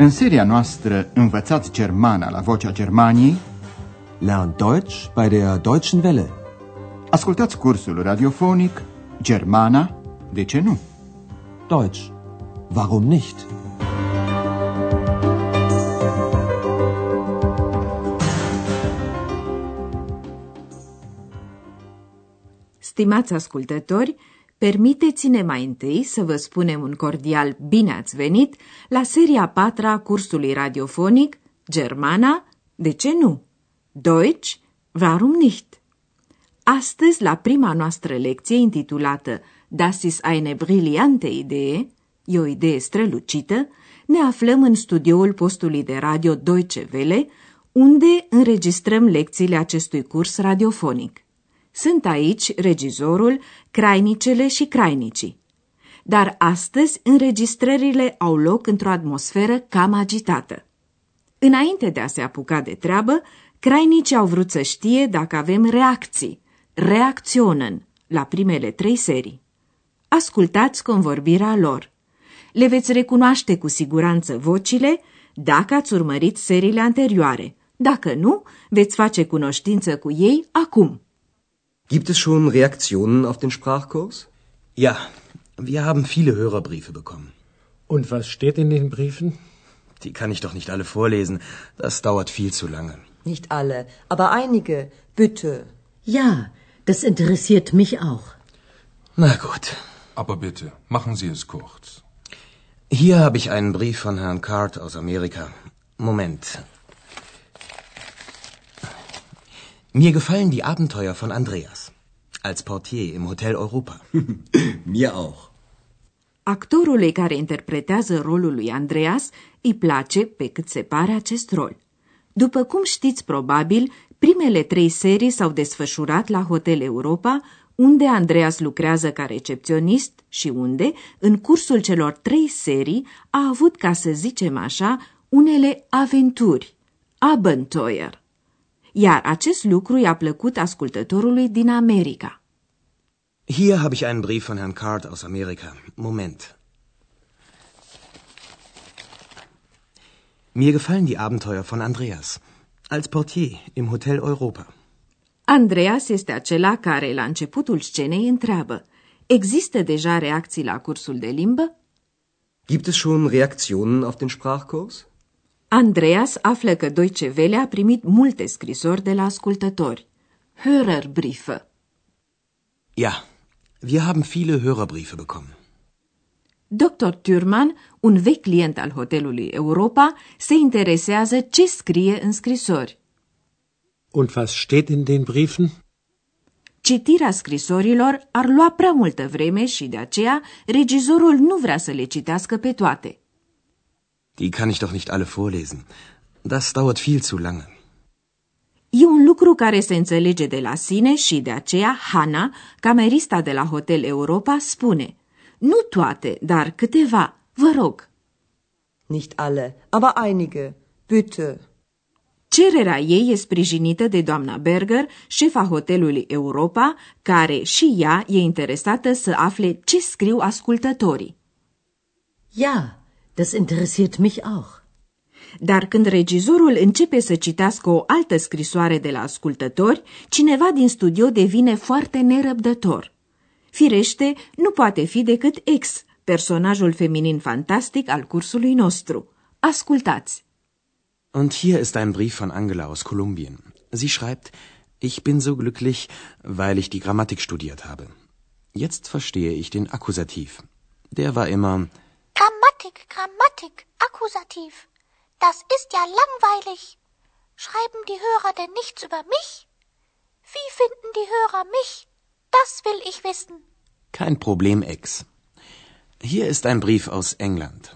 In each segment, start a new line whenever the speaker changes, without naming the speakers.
În seria noastră Învățați Germana la Vocea Germaniei
Lern Deutsch bei der Deutschen Welle.
Ascultați cursul radiofonic Germana, de ce nu?
Deutsch. Warum nicht?
Stimați ascultători, permiteți-ne mai întâi să vă spunem un cordial bine ați venit la seria patra a cursului radiofonic Germana, de ce nu? Deutsch, warum nicht? Astăzi, la prima noastră lecție intitulată Das ist eine brillante Idee, e o idee strălucită, ne aflăm în studioul postului de radio Deutsche Welle, unde înregistrăm lecțiile acestui curs radiofonic. Sunt aici regizorul, crainicele și crainicii. Dar astăzi înregistrările au loc într-o atmosferă cam agitată. Înainte de a se apuca de treabă, crainicii au vrut să știe dacă avem reacții, reacționen, la primele trei serii. Ascultați convorbirea lor. Le veți recunoaște cu siguranță vocile dacă ați urmărit seriile anterioare. Dacă nu, veți face cunoștință cu ei acum.
Gibt es schon Reaktionen auf den Sprachkurs?
Ja, wir haben viele Hörerbriefe bekommen.
Und was steht in den Briefen?
Die kann ich doch nicht alle vorlesen. Das dauert viel zu lange.
Nicht alle, aber einige. Bitte.
Ja, das interessiert mich auch.
Na gut.
Aber bitte, machen Sie es kurz.
Hier habe ich einen Brief von Herrn Card aus Amerika. Moment. Mir gefallen die Abenteuer von Andreas. Als Portier im Hotel Europa.
Mir auch.
Actorului care interpretează rolul lui Andreas îi place pe cât se pare acest rol. După cum știți probabil, primele trei serii s-au desfășurat la Hotel Europa, unde Andreas lucrează ca recepționist și unde, în cursul celor trei serii, a avut, ca să zicem așa, unele aventuri, Abenteuer. Iar acest lucru i-a plăcut ascultătorului din America.
Hier habe ich einen Brief von Herrn Card aus Amerika. Moment. Mir gefallen die Abenteuer von Andreas. Als Portier im Hotel Europa.
Andreas este acela care, la începutul scenei, întreabă Există deja reacții la cursul de limbă?
Gibt es schon Reaktionen auf den Sprachkurs?
Andreas află că Deutsche Welle a primit multe scrisori de la ascultători. Hörerbriefe.
Ja, wir haben viele Hörerbriefe bekommen.
Dr. Thürmann, un vechi client al hotelului Europa, se interesează ce scrie în scrisori.
Und was steht in den Briefen?
Citirea scrisorilor ar lua prea multă vreme și de aceea regizorul nu vrea să le citească pe toate.
Die kann ich doch nicht alle vorlesen. Das dauert viel zu lange.
E un lucru care se înțelege de la sine și de aceea Hana, camerista de la Hotel Europa, spune Nu toate, dar câteva, vă rog.
Nicht alle, aber einige. Bitte.
Cererea ei e sprijinită de doamna Berger, șefa hotelului Europa, care și ea e interesată să afle ce scriu ascultătorii.
Ja, das interessiert mich auch.
Dar când regizorul începe să citească o altă scrisoare de la ascultători, cineva din studio devine foarte nerăbdător. Firește, nu poate fi decât ex, personajul feminin fantastic al cursului nostru. Ascultați!
Und hier ist ein Brief von Angela aus Kolumbien. Sie schreibt, ich bin so glücklich, weil ich die Grammatik studiert habe. Jetzt verstehe ich den Akkusativ. Der war immer
Grammatik, Grammatik, Akkusativ. Das ist ja langweilig. Schreiben die Hörer denn nichts über mich? Wie finden die Hörer mich? Das will ich wissen.
kein Problem, Ex. Hier ist ein Brief aus England.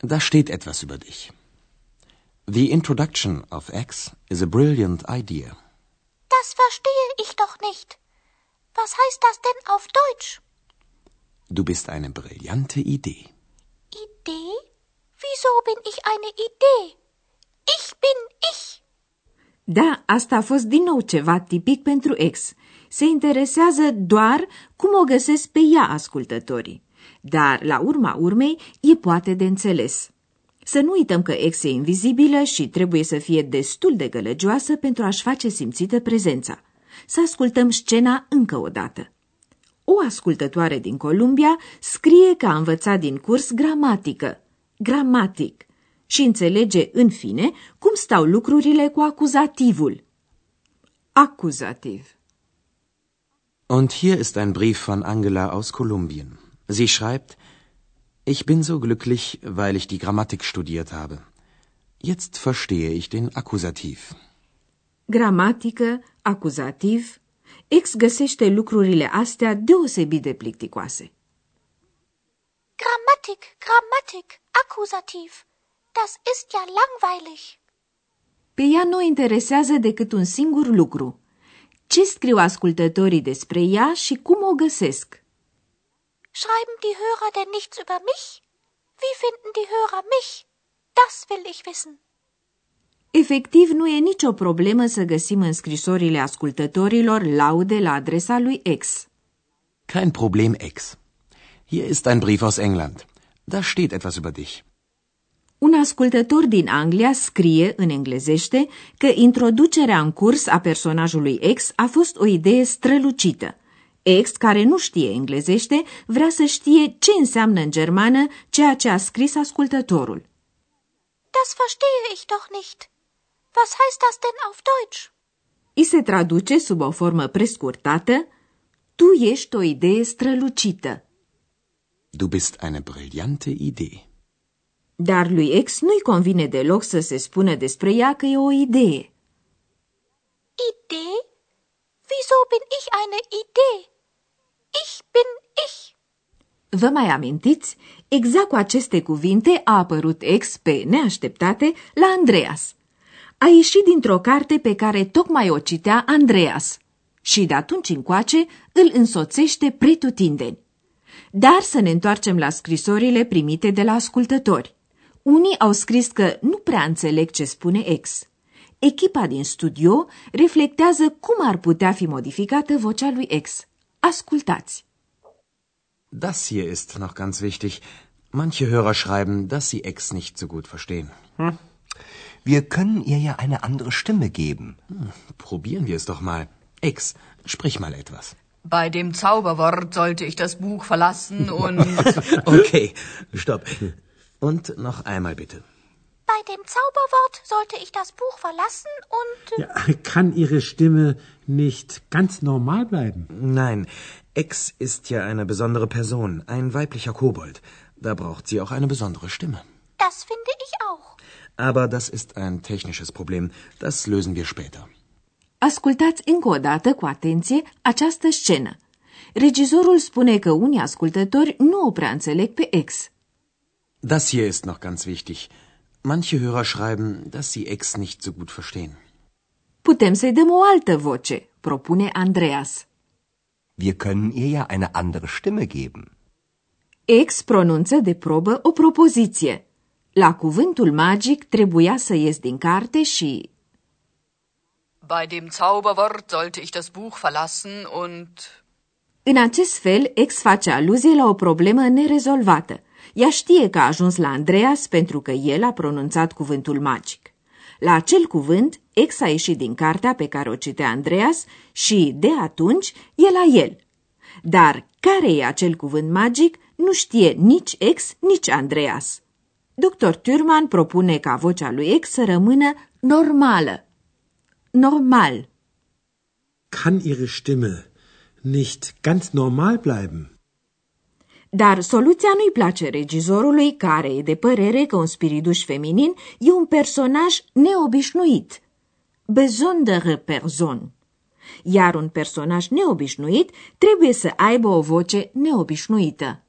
Da steht etwas über dich. The introduction of X is a brilliant idea.
Das verstehe ich doch nicht. Was heißt das denn auf Deutsch?
Du bist eine brillante Idee.
Idee? Wieso bin ich eine Idee? Ich bin ich.
Da, asta a fost din nou ceva tipic pentru ex. Se interesează doar cum o găsesc pe ea ascultătorii. Dar, la urma urmei, e poate de înțeles. Să nu uităm că ex e invizibilă și trebuie să fie destul de gălăgioasă pentru a-și face simțită prezența. Să ascultăm scena încă o dată. O ascultătoare din Columbia scrie că a învățat din curs gramatică, gramatic, și înțelege, în fine, cum stau lucrurile cu acuzativul. Acuzativ.
Und hier ist ein Brief von Angela aus Kolumbien. Sie schreibt, Ich bin so glücklich, weil ich die Grammatik studiert habe. Jetzt verstehe ich den Akkusativ.
Gramatică, acuzativ, ex găsește lucrurile astea deosebit de plicticoase.
Grammatik, Grammatik, Akkusativ. Das ist ja langweilig.
Pe ea nu o interesează decât un singur lucru. Ce scriu ascultătorii despre ea și cum o găsesc?
Schreiben die Hörer denn nichts über mich? Wie finden die Hörer mich? Das will ich wissen.
Efectiv, nu e nicio problemă să găsim în scrisorile ascultătorilor laude la adresa lui X.
Kein Problem, Ex. Hier ist ein Brief aus England. Da steht etwas über dich.
Un ascultător din Anglia scrie în englezește că introducerea în curs a personajului X a fost o idee strălucită. X, care nu știe englezește, vrea să știe ce înseamnă în germană ceea ce a scris ascultătorul.
Das verstehe ich doch nicht. Was heißt das denn auf Deutsch?
I se traduce sub o formă prescurtată, tu ești o idee strălucită.
Du bist eine brillante Idee.
Dar lui X nu-i convine deloc să se spună despre ea că e o idee.
Idee? Wieso bin ich eine Idee? Ich bin ich.
Vă mai amintiți? Exact cu aceste cuvinte a apărut X pe neașteptate la Andreas. A ieșit dintr-o carte pe care tocmai o citea Andreas și de atunci încoace îl însoțește pretutindeni. Dar să ne întoarcem la scrisorile primite de la ascultători. Unii au scris că nu prea înțeleg ce spune X. Echipa din studio reflectează cum ar putea fi modificată vocea lui X. Ascultați!
Das hier ist noch ganz wichtig. Manche Hörer schreiben, dass sie Ex nicht so gut verstehen.
Wir können ihr ja eine andere Stimme geben.
Probieren wir es doch mal. Ex, sprich mal etwas.
Bei dem Zauberwort sollte ich das Buch verlassen und.
Okay, stopp. Und noch einmal bitte.
Bei dem Zauberwort sollte ich das Buch verlassen und...
Ja, kann Ihre Stimme nicht ganz normal bleiben?
Nein, Ex ist ja eine besondere Person, ein weiblicher Kobold. Da braucht sie auch eine besondere Stimme.
Das finde ich.
Aber das ist ein technisches Problem. Das lösen wir später.
Ascultați încă o dată cu atenție această scenă. Regizorul spune că unii ascultători nu o prea înțeleg pe ex.
Das hier ist noch ganz wichtig. Manche Hörer schreiben, dass sie Ex nicht so gut verstehen.
Putem să-i dăm o altă voce, propune Andreas.
Wir können ihr ja eine andere Stimme geben.
Ex pronunță de probă o propoziție. La cuvântul magic trebuia să ies din carte și
Bei dem Zauberwort sollte ich das Buch verlassen und.
În acest fel, ex face aluzie la o problemă nerezolvată. Ea știe că a ajuns la Andreas pentru că el a pronunțat cuvântul magic. La acel cuvânt, ex a ieșit din cartea pe care o citea Andreas și, de atunci, e la el. Dar care e acel cuvânt magic nu știe nici ex, nici Andreas. Dr. Thurman propune ca vocea lui ex să rămână normală. Normal.
Kann Ihre Stimme nicht ganz normal bleiben?
Dar soluția nu-i place regizorului, care e de părere că un spiriduș feminin e un personaj neobișnuit. Besondere Person. Iar un personaj neobișnuit trebuie să aibă o voce neobișnuită.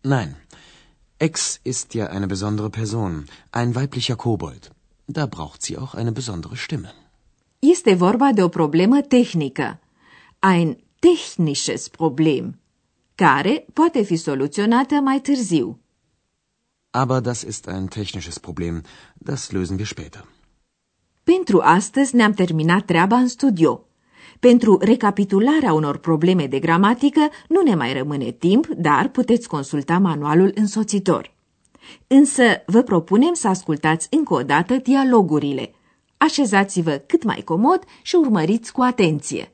Nein, Ex ist ja eine besondere Person, ein weiblicher Kobold. Da braucht sie auch eine besondere Stimme.
Este vorba de o problemă tehnică. Ein technisches Problem, care poate fi soluționată mai târziu.
Aber das ist ein technisches Problem. Das lösen wir später.
Pentru astăzi ne-am terminat treaba în studio. Pentru recapitularea unor probleme de gramatică nu ne mai rămâne timp, dar puteți consulta manualul însoțitor. Însă vă propunem să ascultați încă o dată dialogurile. Așezați-vă cât mai comod și urmăriți cu atenție.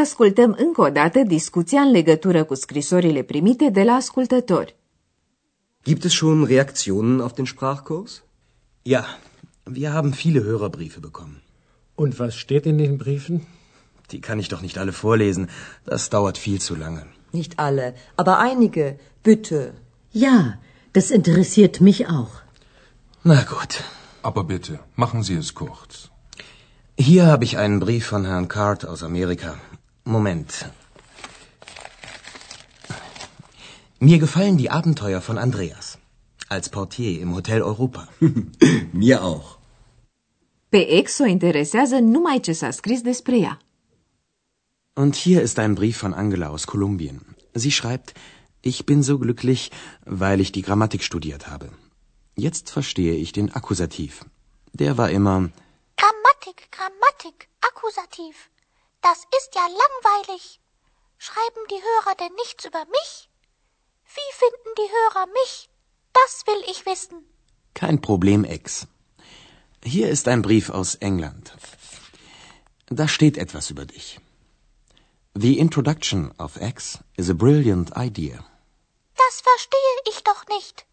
Ascultăm încă o dată discuția în legătură cu scrisorile primite de la ascultători.
Gibt es schon Reaktionen auf den Sprachkurs?
Ja, wir haben viele Hörerbriefe bekommen.
Und was steht in den Briefen?
Die kann ich doch nicht alle vorlesen. Das dauert viel zu lange.
Nicht alle, aber einige, bitte.
Ja, das interessiert mich auch.
Na gut.
Aber bitte, machen Sie es kurz.
Hier habe ich einen Brief von Herrn Card aus Amerika. Moment. Mir gefallen die Abenteuer von Andreas. Als Portier im Hotel Europa.
Mir auch.
Pe ex o interesează numai ce s-a scris despre ea.
Und hier ist ein Brief von Angela aus Kolumbien. Sie schreibt, ich bin so glücklich, weil ich die Grammatik studiert habe. Jetzt verstehe ich den Akkusativ. Der war immer
Grammatik, Grammatik, Akkusativ. Das ist ja langweilig. Schreiben die Hörer denn nichts über mich? Wie finden die Hörer mich? Das will ich wissen.
kein Problem, Ex. Hier ist ein Brief aus England. Da steht etwas über dich. The introduction of X is a brilliant idea.
Das verstehe ich doch nicht.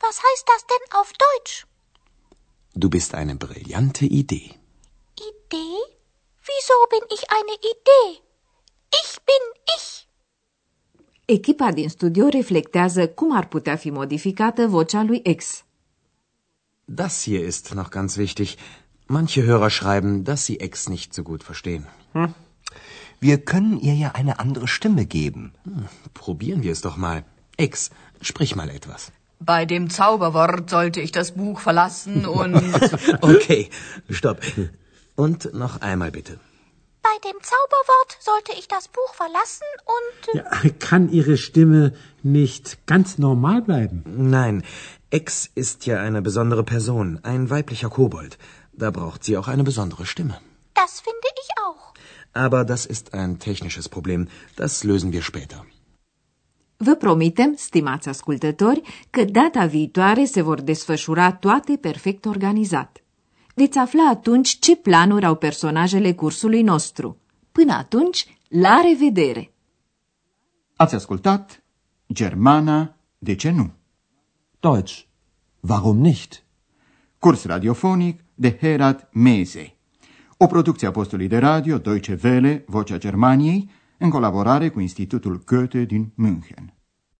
Was heißt das denn auf Deutsch?
Du bist eine brillante Idee.
Idee? Wieso bin ich eine Idee? Ich bin ich.
Echipa din studio reflectează cum ar putea fi modificată vocea lui X.
Das hier ist noch ganz wichtig. Manche Hörer schreiben, dass sie X nicht so gut verstehen.
Wir können ihr ja eine andere Stimme geben.
Probieren wir es doch mal. X, sprich mal etwas.
Bei dem Zauberwort sollte ich das Buch verlassen und...
Okay, stopp. Und noch einmal bitte.
Bei dem Zauberwort sollte ich das Buch verlassen und...
Ja, kann Ihre Stimme nicht ganz normal bleiben?
Nein, X ist ja eine besondere Person, ein weiblicher Kobold. Da braucht sie auch eine besondere Stimme.
Das finde ich auch.
Aber das ist ein technisches Problem. Das lösen wir später.
Vă promitem, stimați ascultători, că data viitoare se vor desfășura toate perfect organizat. Veți afla atunci ce planuri au personajele cursului nostru. Până atunci, la revedere!
Ați ascultat Germana, de ce nu?
Deutsch. Warum nicht?
Curs radiofonic de Herat Mese. O producție a postului de radio Deutsche Welle, Vocea Germaniei, în colaborare cu Institutul Goethe din München.